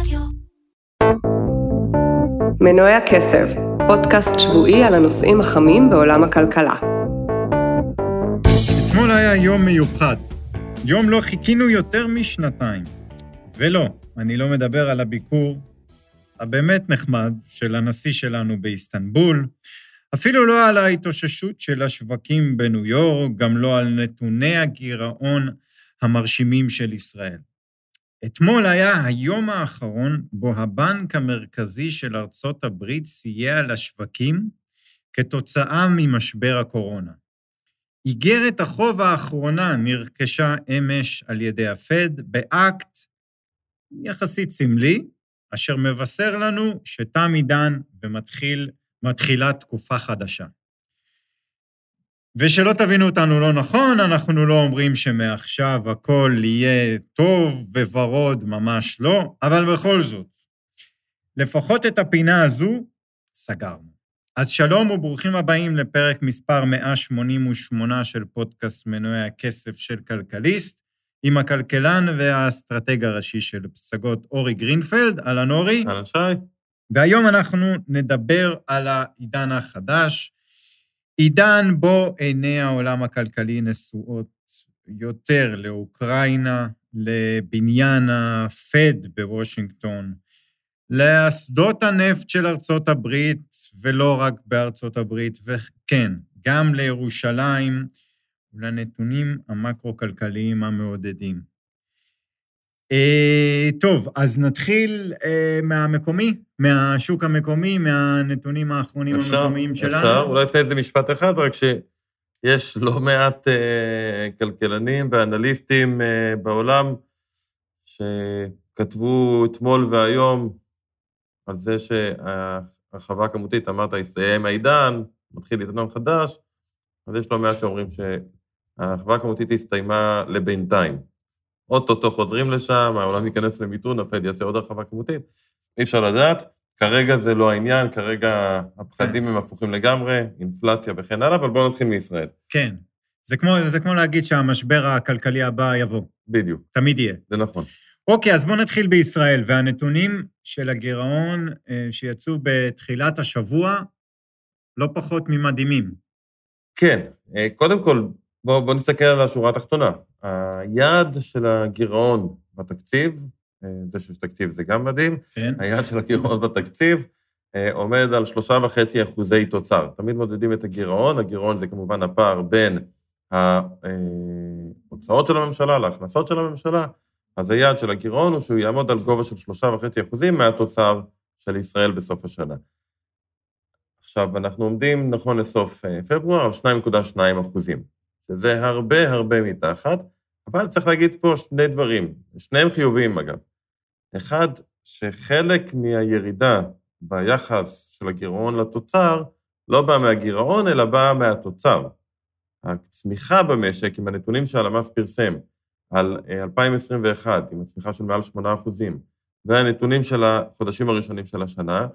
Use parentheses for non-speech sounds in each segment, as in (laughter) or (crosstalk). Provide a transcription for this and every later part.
רדיו. מנועי הכסף, פודקאסט שבועי על הנושאים החמים בעולם הכלכלה. אתמול היה יום מיוחד. יום לא חיכינו יותר משנתיים. ולא, אני לא מדבר על הביקור הבאמת נחמד של הנשיא שלנו באיסטנבול, אפילו לא על ההתאוששות של השווקים בניו יורק, גם לא על נתוני הגירעון המרשימים של ישראל. אתמול היה היום האחרון בו הבנק המרכזי של ארצות הברית סייע לשווקים כתוצאה ממשבר הקורונה. איגרת החוב האחרונה נרכשה אמש על ידי הפד באקט יחסית סמלי, אשר מבשר לנו שתם עידן ומתחילה תקופה חדשה. ושלא תבינו אותנו לא נכון, אנחנו לא אומרים שמעכשיו הכל יהיה טוב וורוד, ממש לא, אבל בכל זאת, לפחות את הפינה הזו סגרנו. אז שלום וברוכים הבאים לפרק מספר 188 של פודקאסט מנועי הכסף של כלכליסט, עם הכלכלן והאסטרטג הראשי של פסגות אורי גרינפלד. אהלן אורי. אהלן שי. והיום אנחנו נדבר על העידן החדש, עידן בו עיני העולם הכלכלי נשואות יותר לאוקראינה, לבניין הפד בוושינגטון, לאסדות הנפט של ארצות הברית, ולא רק בארצות הברית, וכן, גם לירושלים ולנתונים המקרו-כלכליים המעודדים. אה, טוב, אז נתחיל אה, מהמקומי, מהשוק המקומי, מהנתונים האחרונים אפשר, המקומיים שלנו. אפשר, אולי לפני איזה משפט אחד, רק שיש לא מעט אה, כלכלנים ואנליסטים אה, בעולם שכתבו אתמול והיום על זה שהרחבה הכמותית, אמרת, הסתיים העידן, מתחיל עידן חדש, אז יש לא מעט שאומרים שהרחבה הכמותית הסתיימה לבינתיים. אוטוטו חוזרים לשם, העולם ייכנס למיתון, הפד יעשה עוד הרחבה כמותית, אי אפשר לדעת. כרגע זה לא העניין, כרגע הפחדים כן. הם הפוכים לגמרי, אינפלציה וכן הלאה, אבל בואו נתחיל מישראל. כן. זה כמו, זה כמו להגיד שהמשבר הכלכלי הבא יבוא, בדיוק, תמיד יהיה. זה נכון. אוקיי, אז בואו נתחיל בישראל, והנתונים של הגירעון אה, שיצאו בתחילת השבוע, לא פחות ממדהימים. כן, אה, קודם כל, בואו בוא נסתכל על השורה התחתונה. היעד של הגירעון בתקציב, אה, זה שיש תקציב זה גם מדהים, כן? היעד של הגירעון בתקציב אה, עומד על שלושה וחצי אחוזי תוצר. תמיד מודדים את הגירעון, הגירעון זה כמובן הפער בין ההוצאות של הממשלה להכנסות של הממשלה, אז היעד של הגירעון הוא שהוא יעמוד על גובה של שלושה וחצי אחוזים מהתוצר של ישראל בסוף השנה. עכשיו, אנחנו עומדים, נכון לסוף אה, פברואר, על 2.2 אחוזים, שזה הרבה הרבה מתחת, אבל צריך להגיד פה שני דברים, שניהם חיוביים אגב. אחד, שחלק מהירידה ביחס של הגירעון לתוצר לא בא מהגירעון, אלא בא מהתוצר. הצמיחה במשק, עם הנתונים שהלמ"ס פרסם על 2021, עם הצמיחה של מעל 8 אחוזים, והנתונים של החודשים הראשונים של השנה,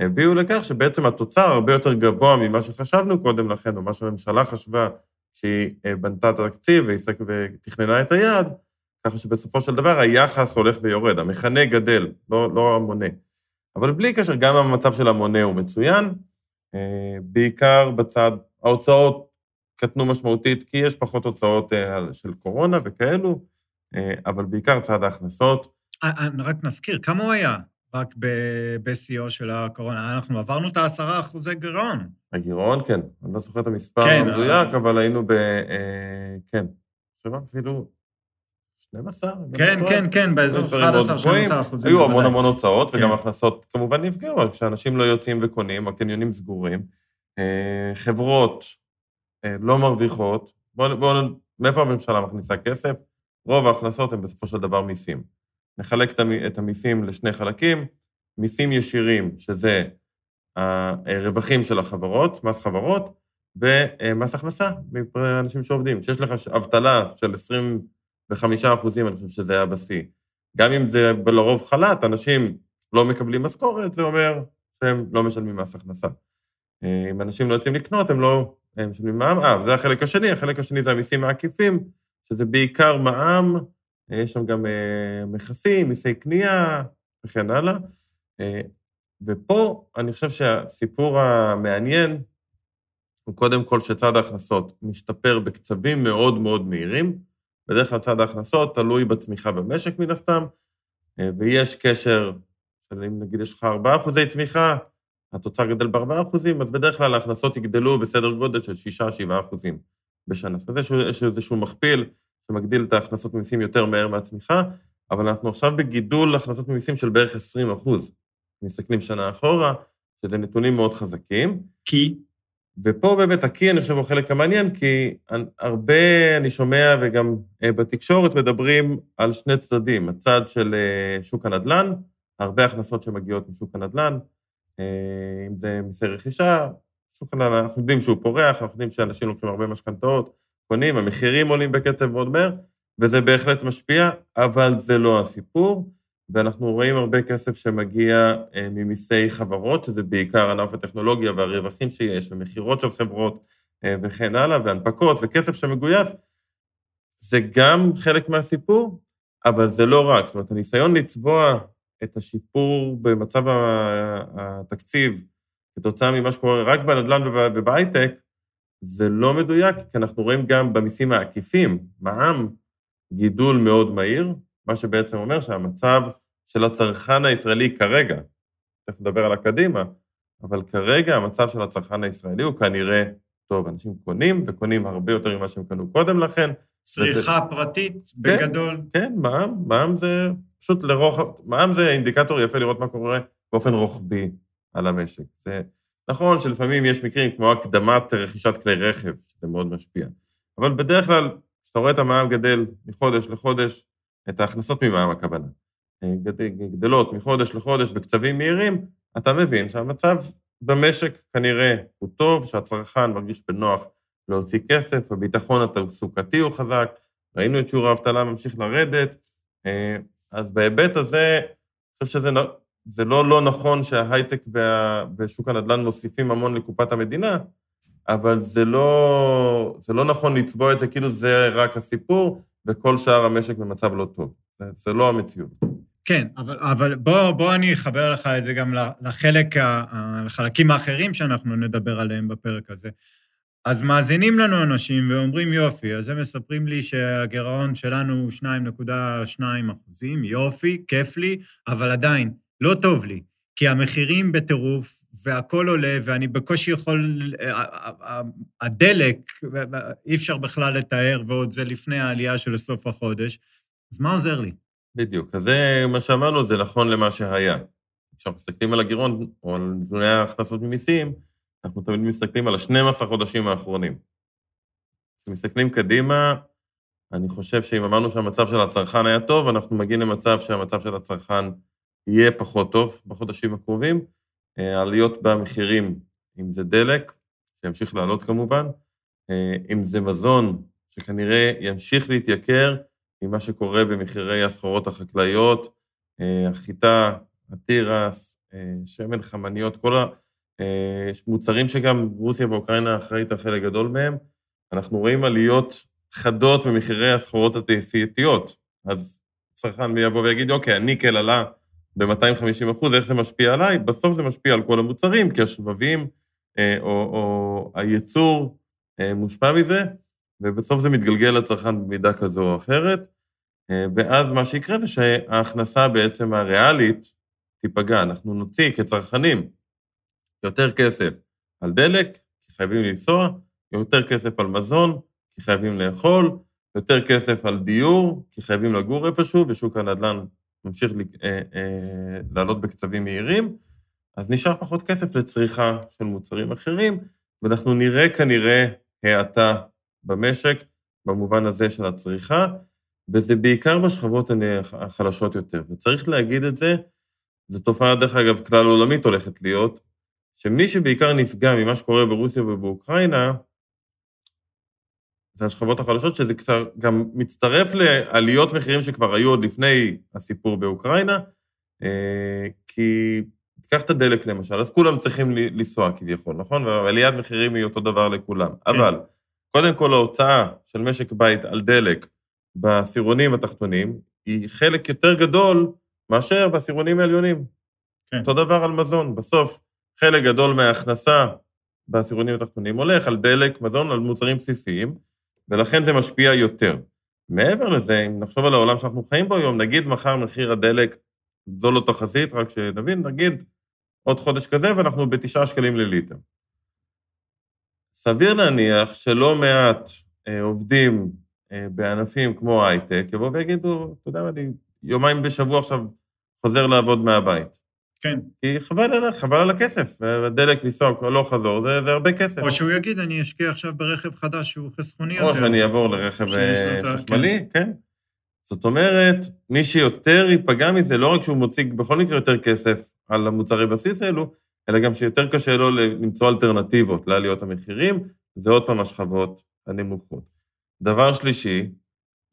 הביאו לכך שבעצם התוצר הרבה יותר גבוה ממה שחשבנו קודם לכן, או מה שהממשלה חשבה כשהיא בנתה את התקציב ותכננה את היעד, ככה שבסופו של דבר היחס הולך ויורד, המכנה גדל, לא, לא המונה. אבל בלי קשר, גם המצב של המונה הוא מצוין, בעיקר בצד, ההוצאות קטנו משמעותית, כי יש פחות הוצאות של קורונה וכאלו, אבל בעיקר צד ההכנסות. רק נזכיר, כמה הוא היה רק בשיאו של הקורונה? אנחנו עברנו את העשרה אחוזי גירעון. הגירעון, כן. אני לא זוכר את המספר כן, המדויק, אבל- אבל היינו ב... כן. עכשיו אפילו 12? אני לא כן. כן, כן, באזור דברים מאוד 11-12 גבוהים. אחוזים. היו המון. המון הוצאות, כן. וגם הכנסות כמובן נפגעו, אבל כשאנשים לא יוצאים וקונים, הקניונים סגורים, אה, חברות אה, לא מרוויחות, בואו, בוא, מאיפה הממשלה מכניסה כסף? רוב ההכנסות הן בסופו של דבר מיסים. נחלק את המ- את המיסים לשני חלקים, מיסים ישירים, שזה הרווחים של החברות, מס חברות, ומס הכנסה מאנשים שעובדים. כשיש לך אבטלה של 25 אחוזים, אני חושב שזה היה בשיא. גם אם זה לרוב חל"ת, אנשים לא מקבלים משכורת, זה אומר שהם לא משלמים מס הכנסה. אם אנשים לא יוצאים לקנות, הם לא הם משלמים מע"מ. אה, וזה החלק השני, החלק השני זה המיסים העקיפים, שזה בעיקר מע"מ, יש שם גם אה, מכסים, מיסי קנייה, וכן הלאה. אה, ופה אני חושב שהסיפור המעניין הוא קודם כל שצד ההכנסות משתפר בקצבים מאוד מאוד מהירים. בדרך כלל צד ההכנסות תלוי בצמיחה במשק מן הסתם, אה, ויש קשר, אם נגיד יש לך 4 אחוזי צמיחה, התוצר גדל ב-4 אחוזים, אז בדרך כלל ההכנסות יגדלו בסדר גודל של 6-7 אחוזים בשנה. זאת אומרת, יש איזשהו מכפיל שמגדיל את ההכנסות ממיסים יותר מהר מהצמיחה, אבל אנחנו עכשיו בגידול הכנסות ממיסים של בערך 20 אחוז. מסתכלים שנה אחורה, שזה נתונים מאוד חזקים. כי? ופה באמת הכי, אני חושב, הוא החלק המעניין, כי הרבה אני שומע, וגם אה, בתקשורת מדברים על שני צדדים. הצד של אה, שוק הנדל"ן, הרבה הכנסות שמגיעות משוק הנדל"ן, אה, אם זה מיסי רכישה, שוק הנדל"ן, אנחנו יודעים שהוא פורח, אנחנו יודעים שאנשים לוקחים הרבה משכנתאות, קונים, המחירים עולים בקצב מאוד מהר, וזה בהחלט משפיע, אבל זה לא הסיפור. ואנחנו רואים הרבה כסף שמגיע אה, ממיסי חברות, שזה בעיקר ענף הטכנולוגיה והרווחים שיש, ומכירות של חברות אה, וכן הלאה, והנפקות, וכסף שמגויס, זה גם חלק מהסיפור, אבל זה לא רק. זאת אומרת, הניסיון לצבוע את השיפור במצב התקציב כתוצאה ממה שקורה רק בנדל"ן ובהייטק, זה לא מדויק, כי אנחנו רואים גם במיסים העקיפים, מע"מ, גידול מאוד מהיר, מה שבעצם אומר שהמצב של הצרכן הישראלי כרגע, תכף נדבר על הקדימה, אבל כרגע המצב של הצרכן הישראלי הוא כנראה טוב. אנשים קונים, וקונים הרבה יותר ממה שהם קנו קודם לכן. צריכה וזה... פרטית, כן, בגדול. כן, מע"מ, מע"מ זה פשוט לרוחב, מע"מ זה אינדיקטור יפה לראות מה קורה באופן רוחבי על המשק. זה נכון שלפעמים יש מקרים כמו הקדמת רכישת כלי רכב, שזה מאוד משפיע, אבל בדרך כלל, כשאתה רואה את המע"מ גדל מחודש לחודש, את ההכנסות ממע"מ הכוונה, אה, גדלות מחודש לחודש בקצבים מהירים, אתה מבין שהמצב במשק כנראה הוא טוב, שהצרכן מרגיש בנוח להוציא כסף, הביטחון התעסוקתי הוא חזק, ראינו את שיעור האבטלה ממשיך לרדת, אה, אז בהיבט הזה, אני חושב שזה זה לא לא נכון שההייטק וה, ושוק הנדל"ן מוסיפים המון לקופת המדינה, אבל זה לא, זה לא נכון לצבוע את זה כאילו זה רק הסיפור, וכל שאר המשק במצב לא טוב. זה, זה לא המציאות. כן, אבל, אבל בוא, בוא אני אחבר לך את זה גם לחלק, לחלקים האחרים שאנחנו נדבר עליהם בפרק הזה. אז מאזינים לנו אנשים ואומרים, יופי, אז הם מספרים לי שהגירעון שלנו הוא 2.2 אחוזים, יופי, כיף לי, אבל עדיין, לא טוב לי, כי המחירים בטירוף, והכול עולה, ואני בקושי יכול... הדלק, אי אפשר בכלל לתאר, ועוד זה לפני העלייה של סוף החודש, אז מה עוזר לי? בדיוק. אז זה מה שאמרנו, זה נכון למה שהיה. כשאנחנו מסתכלים על הגירעון, או על נתוני ההכנסות ממיסים, אנחנו תמיד מסתכלים על ה-12 חודשים האחרונים. כשמסתכלים קדימה, אני חושב שאם אמרנו שהמצב של הצרכן היה טוב, אנחנו מגיעים למצב שהמצב של הצרכן יהיה פחות טוב בחודשים הקרובים. אה, עליות במחירים, אם זה דלק, שימשיך לעלות כמובן, אה, אם זה מזון, שכנראה ימשיך להתייקר, ממה שקורה במחירי הסחורות החקלאיות, אה, החיטה, התירס, שמן חמניות, כל המוצרים שגם רוסיה ואוקראינה אחראית על חלק גדול מהם, אנחנו רואים עליות חדות במחירי הסחורות התעשייתיות. אז צרכן יבוא ויגיד, אוקיי, הניקל עלה ב-250 אחוז, איך זה משפיע עליי? בסוף זה משפיע על כל המוצרים, כי השבבים או, או הייצור מושפע מזה, ובסוף זה מתגלגל לצרכן במידה כזו או אחרת, אה, ואז מה שיקרה זה שההכנסה בעצם הריאלית תיפגע. אנחנו נוציא כצרכנים יותר כסף על דלק, כי חייבים לנסוע, יותר כסף על מזון, כי חייבים לאכול, יותר כסף על דיור, כי חייבים לגור איפשהו, ושוק הנדל"ן ממשיך אה, אה, לעלות בקצבים מהירים, אז נשאר פחות כסף לצריכה של מוצרים אחרים, ואנחנו נראה כנראה האטה במשק, במובן הזה של הצריכה, וזה בעיקר בשכבות החלשות יותר. וצריך להגיד את זה, זו תופעה, דרך אגב, כלל עולמית הולכת להיות, שמי שבעיקר נפגע ממה שקורה ברוסיה ובאוקראינה, השכבות החלשות, שזה גם מצטרף לעליות מחירים שכבר היו עוד לפני הסיפור באוקראינה, אה, כי תיקח את הדלק למשל, אז כולם צריכים לנסוע כביכול, נכון? ועליית מחירים היא אותו דבר לכולם. כן. אבל קודם כל ההוצאה של משק בית על דלק בעשירונים התחתונים, היא חלק יותר גדול מאשר בעשירונים העליונים. כן. אותו דבר על מזון. בסוף, חלק גדול מההכנסה בעשירונים התחתונים הולך על דלק, מזון, על מוצרים בסיסיים, ולכן זה משפיע יותר. מעבר לזה, אם נחשוב על העולם שאנחנו חיים בו היום, נגיד מחר מחיר הדלק, זו לא תחזית, רק שנבין, נגיד עוד חודש כזה, ואנחנו בתשעה שקלים לליטר. סביר להניח שלא מעט אה, עובדים אה, בענפים כמו הייטק יבואו ויגידו, אתה יודע מה, אני יומיים בשבוע עכשיו חוזר לעבוד מהבית. כן. כי חבל על, חבל על הכסף, הדלק לנסוע לא חזור, זה, זה הרבה כסף. או שהוא יגיד, אני אשקיע עכשיו ברכב חדש שהוא חסכוני יותר. או שאני אעבור לרכב אה, ה- חשמלי, כן. זאת אומרת, מי שיותר ייפגע מזה, לא רק שהוא מוציא בכל מקרה יותר כסף על המוצרי בסיס האלו, אלא גם שיותר קשה לו למצוא אלטרנטיבות לעליות המחירים, זה עוד פעם השכבות הנמוכות. דבר שלישי,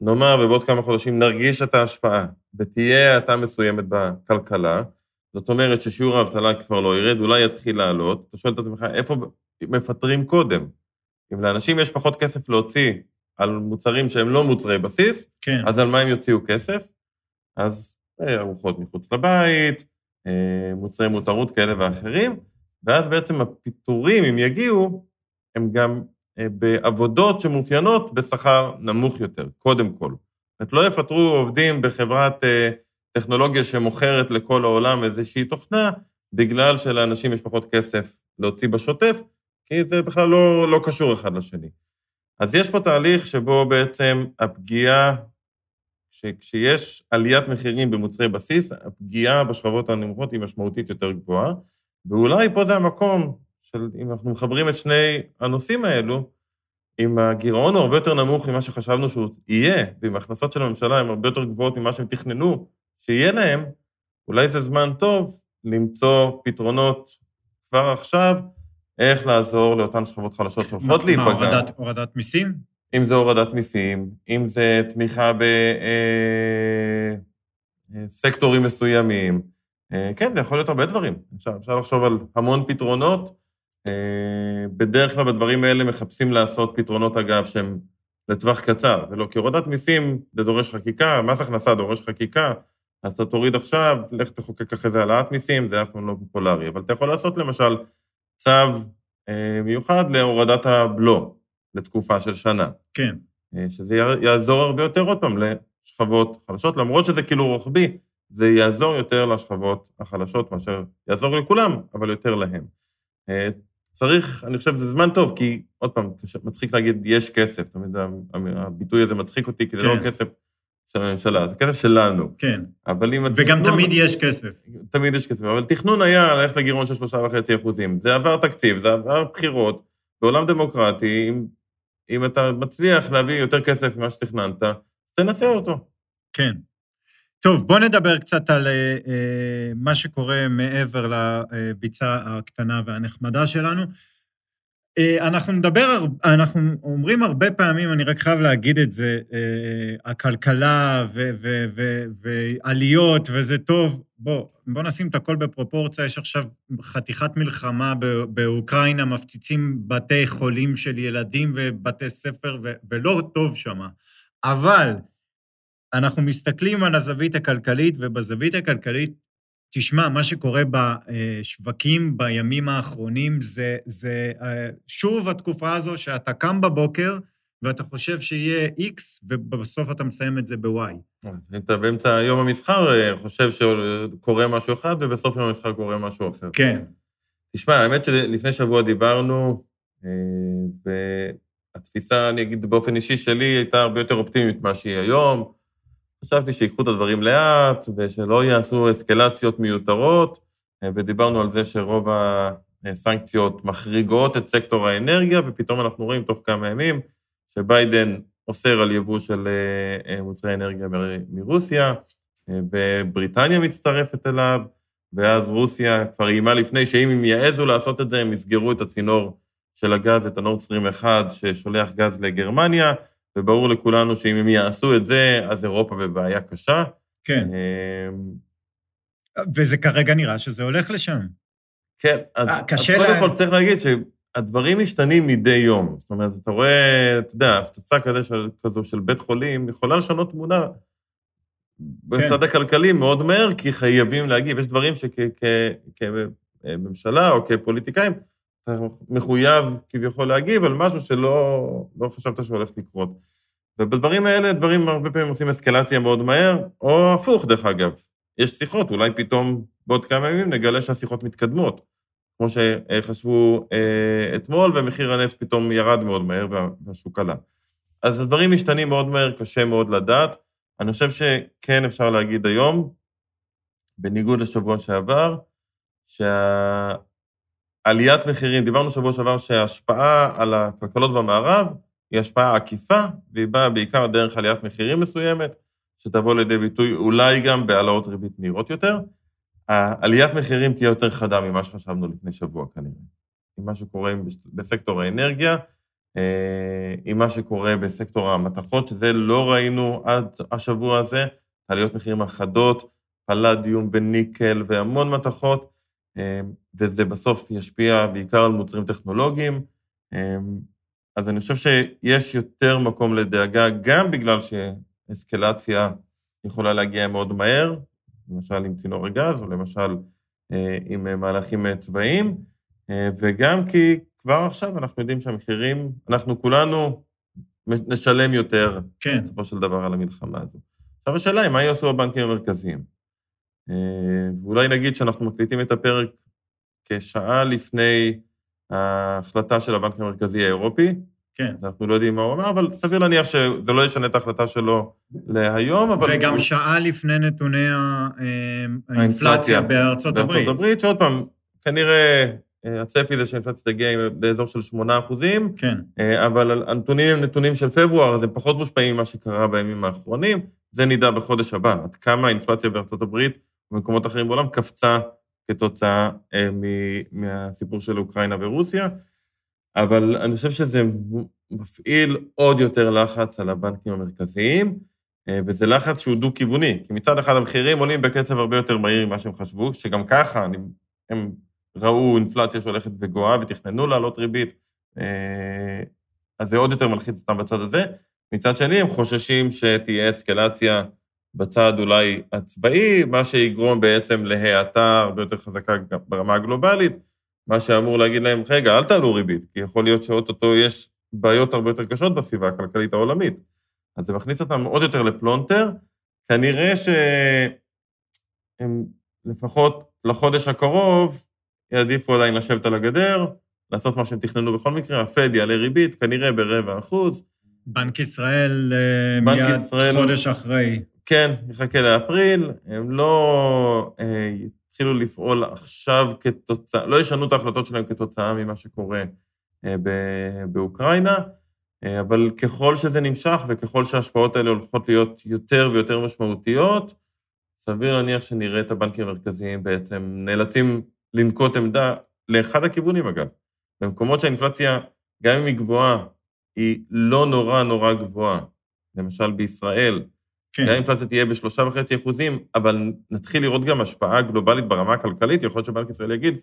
נאמר ובעוד כמה חודשים נרגיש את ההשפעה ותהיה האטה מסוימת בכלכלה, זאת אומרת ששיעור האבטלה כבר לא ירד, אולי יתחיל לעלות, אתה שואל את עצמך, איפה מפטרים קודם? אם לאנשים יש פחות כסף להוציא על מוצרים שהם לא מוצרי בסיס, כן. אז על מה הם יוציאו כסף? אז אה, ארוחות מחוץ לבית, אה, מוצרי מותרות כאלה ואחרים, ואז בעצם הפיטורים, אם יגיעו, הם גם אה, בעבודות שמאופיינות בשכר נמוך יותר, קודם כל. זאת אומרת, לא יפטרו עובדים בחברת טכנולוגיה שמוכרת לכל העולם איזושהי תוכנה, בגלל שלאנשים יש פחות כסף להוציא בשוטף, כי זה בכלל לא, לא קשור אחד לשני. אז יש פה תהליך שבו בעצם הפגיעה, כשיש עליית מחירים במוצרי בסיס, הפגיעה בשכבות הנמוכות היא משמעותית יותר גבוהה, ואולי פה זה המקום של, אם אנחנו מחברים את שני הנושאים האלו, אם הגירעון הוא הרבה יותר נמוך ממה שחשבנו שהוא יהיה, ואם ההכנסות של הממשלה הן הרבה יותר גבוהות ממה שהם תכננו שיהיה להם, אולי זה זמן טוב למצוא פתרונות כבר עכשיו, איך לעזור לאותן שכבות חלשות שהולכות מה, להיפגע. הורדת, הורדת מיסים? אם זה הורדת מיסים, אם זה תמיכה בסקטורים מסוימים. אה, כן, זה יכול להיות הרבה דברים. אפשר, אפשר לחשוב על המון פתרונות. אה, בדרך כלל בדברים האלה מחפשים לעשות פתרונות, אגב, שהם לטווח קצר, ולא כי הורדת מיסים זה דורש חקיקה, מס הכנסה דורש חקיקה, אז אתה תוריד עכשיו, לך תחוקק אחרי זה העלאת מיסים, זה אף פעם לא פופולרי. אבל אתה יכול לעשות למשל צו אה, מיוחד להורדת הבלו לתקופה של שנה. כן. אה, שזה יע- יעזור הרבה יותר עוד פעם לשכבות חלשות, למרות שזה כאילו רוחבי, זה יעזור יותר לשכבות החלשות מאשר יעזור לכולם, אבל יותר להם. אה, צריך, אני חושב שזה זמן טוב, כי עוד פעם, מצחיק להגיד, יש כסף, תמיד הביטוי הזה מצחיק אותי, כי זה לא כן. כסף של הממשלה, זה כסף שלנו. כן. אבל אם... וגם התכנון- תמיד יש כסף. תמיד יש כסף, אבל תכנון היה ללכת לגירעון של שלושה וחצי אחוזים. זה עבר תקציב, זה עבר בחירות. בעולם דמוקרטי, אם, אם אתה מצליח להביא יותר כסף ממה שתכננת, אז תנסה אותו. כן. טוב, בוא נדבר קצת על אה, אה, מה שקורה מעבר לביצה הקטנה והנחמדה שלנו. אה, אנחנו נדבר, אנחנו אומרים הרבה פעמים, אני רק חייב להגיד את זה, אה, הכלכלה ו- ו- ו- ועליות, וזה טוב. בוא, בוא נשים את הכל בפרופורציה, יש עכשיו חתיכת מלחמה באוקראינה, מפציצים בתי חולים של ילדים ובתי ספר, ו- ולא טוב שמה. אבל אנחנו מסתכלים על הזווית הכלכלית, ובזווית הכלכלית, תשמע, מה שקורה בשווקים בימים האחרונים זה, זה אה, שוב התקופה הזו שאתה קם בבוקר ואתה חושב שיהיה X, ובסוף אתה מסיים את זה ב-Y. אם אתה באמצע יום המסחר אה, חושב שקורה משהו אחד, ובסוף יום המסחר קורה משהו אחר. כן. תשמע, האמת שלפני שבוע דיברנו, אה, והתפיסה, אני אגיד באופן אישי שלי, הייתה הרבה יותר אופטימית ממה שהיא היום. חשבתי שיקחו את הדברים לאט, ושלא יעשו אסקלציות מיותרות, ודיברנו על זה שרוב הסנקציות מחריגות את סקטור האנרגיה, ופתאום אנחנו רואים תוך כמה ימים שביידן אוסר על יבוא של אה, מוצרי אנרגיה מרוסיה, אה, ובריטניה מצטרפת אליו, ואז רוסיה כבר איימה לפני שאם הם יעזו לעשות את זה, הם יסגרו את הצינור של הגז, את הנורד סטרים 1, ששולח גז לגרמניה, וברור לכולנו שאם הם יעשו את זה, אז אירופה בבעיה קשה. כן. אמ, וזה כרגע נראה שזה הולך לשם. כן, אז, אה, אז קודם לה- כל צריך להגיד שהדברים משתנים מדי יום. זאת אומרת, אתה רואה, אתה יודע, הפצצה כזה של, כזו של בית חולים יכולה לשנות תמונה בצד הכלכלי מאוד מהר, כי חייבים להגיב. יש דברים שכממשלה או כפוליטיקאים, אתה מחויב כביכול להגיב על משהו שלא לא חשבת שהולך לקרות. ובדברים האלה, דברים הרבה פעמים עושים אסקלציה מאוד מהר, או הפוך, דרך אגב. יש שיחות, אולי פתאום בעוד כמה ימים נגלה שהשיחות מתקדמות, כמו שחשבו אה, אתמול, ומחיר הנפט פתאום ירד מאוד מהר והשוק עלה. אז הדברים משתנים מאוד מהר, קשה מאוד לדעת. אני חושב שכן אפשר להגיד היום, בניגוד לשבוע שעבר, שעליית מחירים, דיברנו שבוע שעבר שההשפעה על הכלכלות במערב היא השפעה עקיפה, והיא באה בעיקר דרך עליית מחירים מסוימת, שתבוא לידי ביטוי אולי גם בהעלאות ריבית מהירות יותר. עליית מחירים תהיה יותר חדה ממה שחשבנו לפני שבוע כנראה. עם מה שקורה בסקטור האנרגיה, אה, עם מה שקורה בסקטור המתכות, שזה לא ראינו עד השבוע הזה, עליות מחירים החדות, פלדיום וניקל והמון מתכות, וזה בסוף ישפיע בעיקר על מוצרים טכנולוגיים. אה, אז אני חושב שיש יותר מקום לדאגה, גם בגלל שאסקלציה יכולה להגיע מאוד מהר, למשל עם צינור הגז, או למשל עם מהלכים צבאיים, וגם כי כבר עכשיו אנחנו יודעים שהמחירים, אנחנו כולנו נשלם יותר, כן. בסופו של דבר, על המלחמה הזו. עכשיו השאלה היא, מה יעשו הבנקים המרכזיים? אה, ואולי נגיד שאנחנו מקליטים את הפרק כשעה לפני ההחלטה של הבנק המרכזי האירופי. כן. אז אנחנו לא יודעים מה הוא אמר, אבל סביר להניח שזה לא ישנה את ההחלטה שלו להיום, אבל... וגם הוא... שעה לפני נתוני אה, האינפלציה בארצות הברית. בארצות הברית, שעוד פעם, כנראה אה, הצפי זה שהאינפלציה תגיע לאזור של 8 אחוזים, כן. אבל הנתונים הם נתונים של פברואר, אז הם פחות מושפעים ממה שקרה בימים האחרונים. זה נדע בחודש הבא, עד כמה האינפלציה בארצות הברית ובמקומות אחרים בעולם קפצה כתוצאה אה, מהסיפור של אוקראינה ורוסיה. אבל אני חושב שזה מפעיל עוד יותר לחץ על הבנקים המרכזיים, וזה לחץ שהוא דו-כיווני, כי מצד אחד המחירים עולים בקצב הרבה יותר מהיר ממה שהם חשבו, שגם ככה הם ראו אינפלציה שהולכת וגואה ותכננו להעלות ריבית, אה, אז זה עוד יותר מלחיץ אותם בצד הזה. מצד שני, הם חוששים שתהיה אסקלציה בצד אולי הצבאי, מה שיגרום בעצם להאטה הרבה יותר חזקה ברמה הגלובלית, מה שאמור להגיד להם, רגע, אל תעלו ריבית, כי יכול להיות שאו-טו-טו יש בעיות הרבה יותר קשות בסביבה הכלכלית העולמית. אז זה מכניס אותם עוד יותר לפלונטר. כנראה שהם לפחות לחודש הקרוב יעדיפו עדיין לשבת על הגדר, לעשות מה שהם תכננו בכל מקרה, הפד יעלה ריבית, כנראה ברבע אחוז. בנק ישראל אה, בנק מיד ישראל, חודש אחרי. כן, יחכה לאפריל, הם לא אה, יתחילו לפעול עכשיו כתוצאה, לא ישנו את ההחלטות שלהם כתוצאה ממה שקורה אה, באוקראינה, אה, אבל ככל שזה נמשך וככל שההשפעות האלה הולכות להיות יותר ויותר משמעותיות, סביר להניח שנראה את הבנקים המרכזיים בעצם נאלצים לנקוט עמדה, לאחד הכיוונים אגב. במקומות שהאינפלציה, גם אם היא גבוהה, היא לא נורא נורא גבוהה. למשל בישראל, כן. גם האינפלציה תהיה בשלושה וחצי אחוזים, אבל נתחיל לראות גם השפעה גלובלית ברמה הכלכלית, יכול להיות שבנק ישראל יגיד,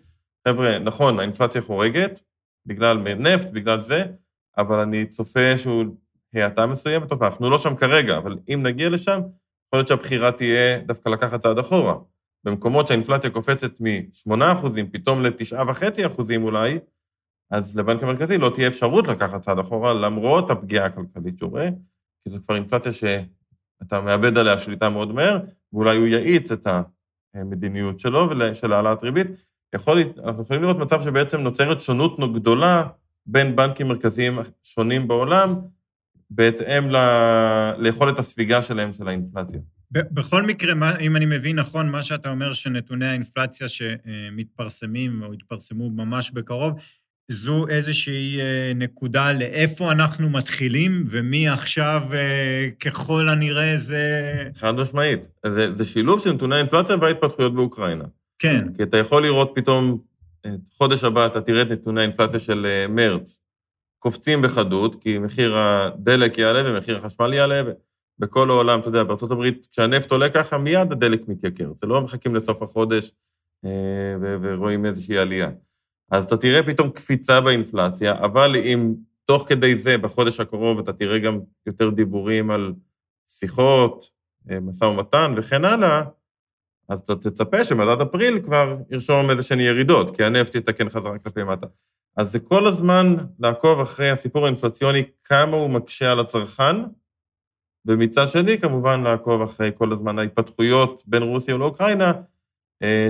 חבר'ה, נכון, האינפלציה חורגת, בגלל נפט, בגלל זה, אבל אני צופה שהוא האטה מסוימת, טוב, אנחנו לא שם כרגע, אבל אם נגיע לשם, יכול להיות שהבחירה תהיה דווקא לקחת צעד אחורה. במקומות שהאינפלציה קופצת מ-8% פתאום ל-9.5% אולי, אז לבנק המרכזי לא תהיה אפשרות לקחת צעד אחורה למרות הפגיעה הכלכלית שהוא רואה, כי זו כבר אינפלציה שאתה מאבד עליה שליטה מאוד מהר, ואולי הוא יאיץ את המדיניות שלו של העלאת ריבית. יכול, אנחנו יכולים לראות מצב שבעצם נוצרת שונות גדולה בין בנקים מרכזיים שונים בעולם, בהתאם ל... ליכולת הספיגה שלהם של האינפלציה. בכל מקרה, אם אני מבין נכון, מה שאתה אומר שנתוני האינפלציה שמתפרסמים או יתפרסמו ממש בקרוב, זו איזושהי אה, נקודה לאיפה אנחנו מתחילים, ומי עכשיו אה, ככל הנראה זה... חד משמעית. זה, זה שילוב של נתוני האינפלציה וההתפתחויות באוקראינה. כן. כי אתה יכול לראות פתאום, חודש הבא אתה תראה את נתוני האינפלציה של אה, מרץ, קופצים בחדות, כי מחיר הדלק יעלה ומחיר החשמל יעלה, בכל העולם, אתה יודע, בארה"ב, כשהנפט עולה ככה, מיד הדלק מתייקר. זה לא מחכים לסוף החודש אה, ורואים איזושהי עלייה. אז אתה תראה פתאום קפיצה באינפלציה, אבל אם תוך כדי זה, בחודש הקרוב, אתה תראה גם יותר דיבורים על שיחות, משא ומתן וכן הלאה, אז אתה תצפה שמדד אפריל כבר ירשום איזה שהן ירידות, כי הנפט יתקן חזרה כלפי מטה. אז זה כל הזמן לעקוב אחרי הסיפור האינפלציוני, כמה הוא מקשה על הצרכן, ומצד שני, כמובן, לעקוב אחרי כל הזמן ההתפתחויות בין רוסיה לאוקראינה, אה,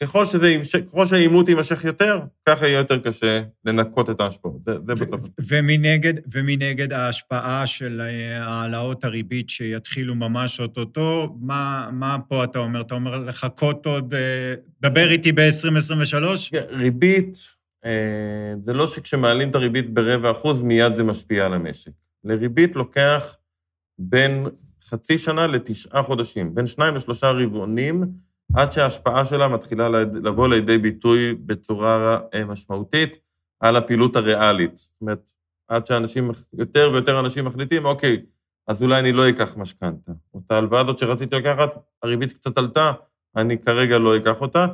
שככל שזה, ככל שהעימות יימשך יותר, ככה יהיה יותר קשה לנקות את ההשפעות. זה, זה בסוף. ומנגד, ומנגד ההשפעה של אה, העלאות הריבית שיתחילו ממש אוטוטו, מה, מה פה אתה אומר? אתה אומר לחכות עוד, אה, דבר איתי ב-2023? כן, ריבית, זה לא שכשמעלים את הריבית ברבע אחוז, מיד זה משפיע על המשק. לריבית לוקח בין חצי שנה לתשעה חודשים, בין שניים לשלושה רבעונים, עד שההשפעה שלה מתחילה לבוא לידי ביטוי בצורה אה, משמעותית על הפעילות הריאלית. זאת אומרת, עד שאנשים, יותר ויותר אנשים מחליטים, אוקיי, אז אולי אני לא אקח משכנתה. אותה הלוואה הזאת שרציתי לקחת, הריבית קצת עלתה, אני כרגע לא אקח אותה.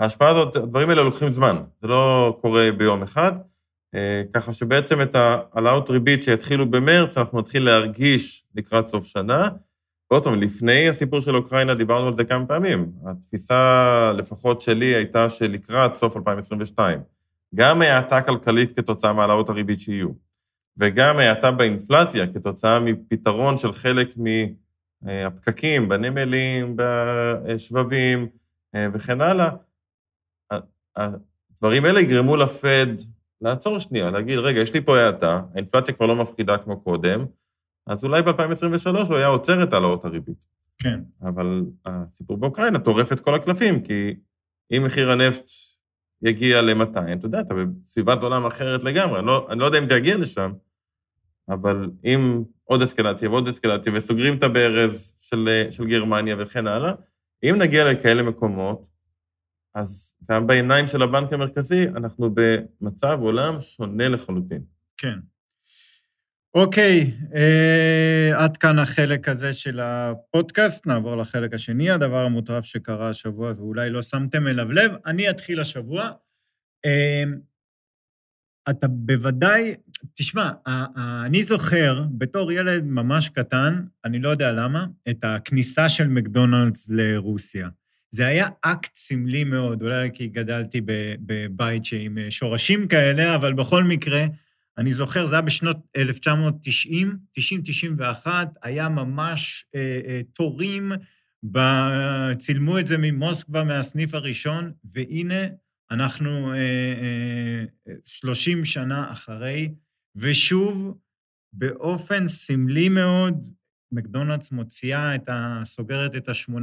ההשפעה הזאת, הדברים האלה לוקחים זמן, זה לא קורה ביום אחד. אה, ככה שבעצם את העלאות ריבית שיתחילו במרץ, אנחנו נתחיל להרגיש לקראת סוף שנה. ועוד פעם, לפני הסיפור של אוקראינה דיברנו על זה כמה פעמים. התפיסה, לפחות שלי, הייתה שלקראת סוף 2022, גם האטה כלכלית כתוצאה מהעלאות הריבית שיהיו, וגם האטה באינפלציה כתוצאה מפתרון של חלק מהפקקים בנמלים, בשבבים אה, וכן הלאה, הדברים האלה יגרמו לפד לעצור שנייה, להגיד, רגע, יש לי פה האטה, האינפלציה כבר לא מפחידה כמו קודם, אז אולי ב-2023 הוא היה עוצר את העלאות הריבית. כן. אבל הסיפור באוקראינה טורף את כל הקלפים, כי אם מחיר הנפט יגיע ל-200, אתה יודע, אתה בסביבת עולם אחרת לגמרי, אני לא, אני לא יודע אם זה יגיע לשם, אבל אם עוד אסקלציה ועוד אסקלציה, וסוגרים את הברז של, של גרמניה וכן הלאה, אם נגיע לכאלה מקומות, אז גם בעיניים של הבנק המרכזי, אנחנו במצב עולם שונה לחלוטין. כן. אוקיי, אה, עד כאן החלק הזה של הפודקאסט, נעבור לחלק השני, הדבר המוטרף שקרה השבוע ואולי לא שמתם אליו לב. אני אתחיל השבוע. אה, אתה בוודאי, תשמע, אני זוכר בתור ילד ממש קטן, אני לא יודע למה, את הכניסה של מקדונלדס לרוסיה. זה היה אקט סמלי מאוד, אולי כי גדלתי בבית אה, שורשים כאלה, אבל בכל מקרה, אני זוכר, זה היה בשנות 1990, 90-91, היה ממש אה, אה, תורים, ב... צילמו את זה ממוסקבה, מהסניף הראשון, והנה, אנחנו אה, אה, 30 שנה אחרי, ושוב, באופן סמלי מאוד, מקדונלדס מוציאה את ה... סוגרת את ה-800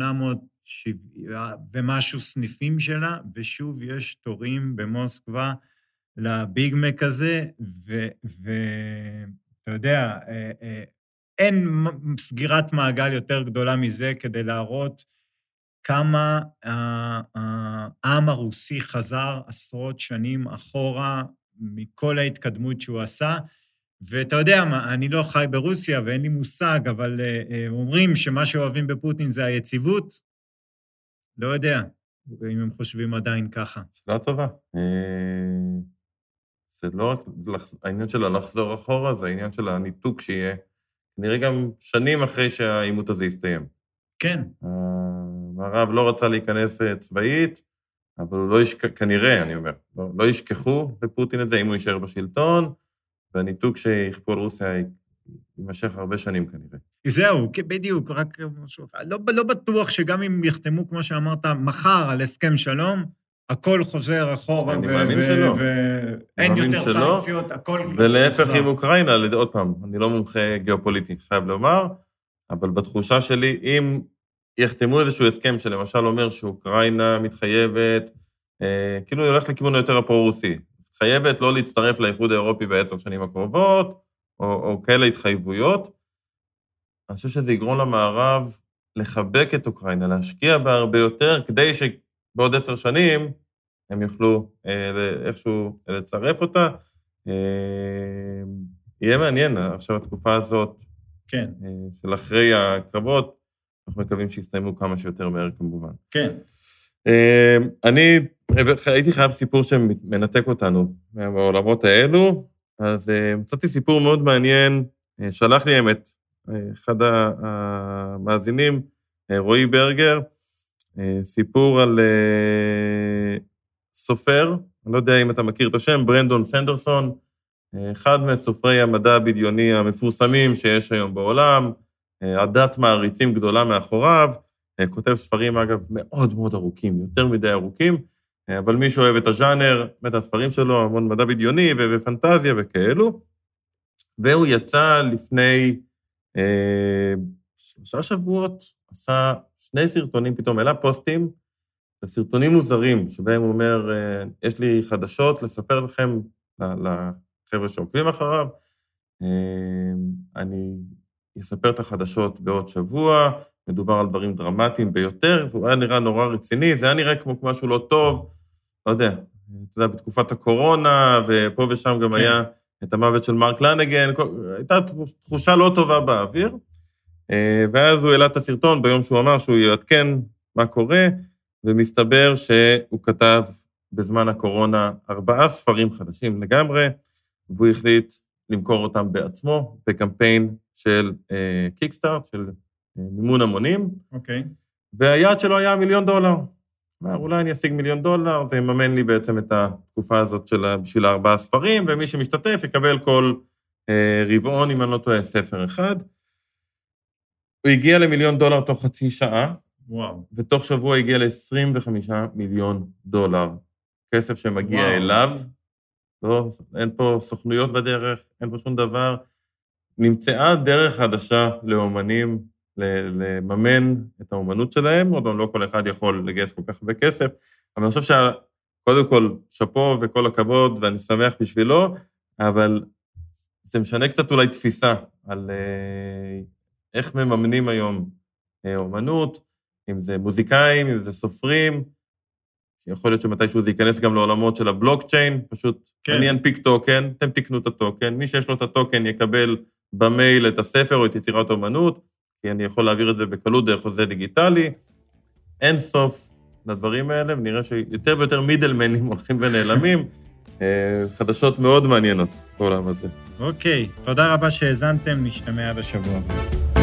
ומשהו סניפים שלה, ושוב יש תורים במוסקבה לביג מק הזה, ואתה יודע, אה, אה, אין סגירת מעגל יותר גדולה מזה כדי להראות כמה העם הרוסי חזר עשרות שנים אחורה מכל ההתקדמות שהוא עשה, ואתה יודע מה, אני לא חי ברוסיה ואין לי מושג, אבל אה, אה, אומרים שמה שאוהבים בפוטין זה היציבות. לא יודע אם הם חושבים עדיין ככה. שאלה טובה. אה, זה לא רק העניין של לחזור אחורה, זה העניין של הניתוק שיהיה, נראה גם שנים אחרי שהעימות הזה יסתיים. כן. המערב לא רצה להיכנס צבאית, אבל הוא לא ישכח, כנראה, אני אומר, לא, לא ישכחו בפוטין את זה אם הוא יישאר בשלטון, והניתוק שיכפו על רוסיה יימשך הרבה שנים כנראה. זהו, בדיוק, רק משהו. לא, לא בטוח שגם אם יחתמו, כמו שאמרת, מחר על הסכם שלום, הכל חוזר אחורה, אני מאמין שלא. ואין יותר שלא. סנקציות, הכל... ולהפך עם אוקראינה, עוד פעם, אני לא מומחה גיאופוליטי, חייב לומר, אבל בתחושה שלי, אם יחתמו איזשהו הסכם שלמשל אומר שאוקראינה מתחייבת, אה, כאילו היא הולכת לכיוון היותר הפרו-רוסי, מתחייבת לא להצטרף לאיחוד האירופי בעשר שנים הקרובות, או, או כאלה התחייבויות. אני חושב שזה יגרום למערב לחבק את אוקראינה, להשקיע בה הרבה יותר, כדי שבעוד עשר שנים הם יוכלו אה, איכשהו לצרף אותה. אה, יהיה מעניין עכשיו התקופה הזאת, כן. אה, של אחרי הקרבות, אנחנו מקווים שיסתיימו כמה שיותר מהר כמובן. כן. אני הייתי חייב סיפור שמנתק אותנו מהעולמות האלו, אז מצאתי סיפור מאוד מעניין, שלח לי האמת אחד המאזינים, רועי ברגר, סיפור על סופר, אני לא יודע אם אתה מכיר את השם, ברנדון סנדרסון, אחד מסופרי המדע הבדיוני המפורסמים שיש היום בעולם, עדת מעריצים גדולה מאחוריו, כותב ספרים, אגב, מאוד מאוד ארוכים, יותר מדי ארוכים, אבל מי שאוהב את הז'אנר, באמת הספרים שלו, המון מדע בדיוני ופנטזיה וכאלו. והוא יצא לפני אה, שלושה שבועות, עשה שני סרטונים, פתאום העלה פוסטים, סרטונים מוזרים, שבהם הוא אומר, אה, יש לי חדשות לספר לכם, לחבר'ה שעוקבים אחריו, אה, אני אספר את החדשות בעוד שבוע, מדובר על דברים דרמטיים ביותר, והוא היה נראה נורא רציני, זה היה נראה כמו משהו לא טוב, לא יודע, אתה יודע, בתקופת הקורונה, ופה ושם גם כן. היה את המוות של מרק לנגן, הייתה תחושה לא טובה באוויר. אה, ואז הוא העלה את הסרטון ביום שהוא אמר שהוא יעדכן מה קורה, ומסתבר שהוא כתב בזמן הקורונה ארבעה ספרים חדשים לגמרי, והוא החליט למכור אותם בעצמו בקמפיין של קיקסטארט, אה, של אה, מימון המונים. אוקיי. Okay. והיעד שלו היה מיליון דולר. אמר, אולי אני אשיג מיליון דולר, זה יממן לי בעצם את התקופה הזאת של, בשביל הארבעה ספרים, ומי שמשתתף יקבל כל אה, רבעון, אם אני לא טועה, ספר אחד. הוא הגיע למיליון דולר תוך חצי שעה, וואו. ותוך שבוע הגיע ל-25 מיליון דולר. כסף שמגיע וואו. אליו, לא, אין פה סוכנויות בדרך, אין פה שום דבר. נמצאה דרך חדשה לאומנים לממן את האומנות שלהם, עוד לא כל אחד יכול לגייס כל כך הרבה כסף, אבל אני חושב שקודם כל, שאפו וכל הכבוד, ואני שמח בשבילו, אבל זה משנה קצת אולי תפיסה על אה, איך מממנים היום אה, אומנות, אם זה מוזיקאים, אם זה סופרים, יכול להיות שמתישהו זה ייכנס גם לעולמות של הבלוקצ'יין, פשוט כן. אני אנפיק טוקן, אתם תקנו את הטוקן, מי שיש לו את הטוקן יקבל במייל את הספר או את יצירת האומנות, כי אני יכול להעביר את זה בקלות דרך חוזה דיגיטלי. אין סוף לדברים האלה, ונראה שיותר ויותר מידלמנים (laughs) הולכים ונעלמים. אה, חדשות מאוד מעניינות בעולם הזה. אוקיי, תודה רבה שהאזנתם, נשתמע בשבוע הבא.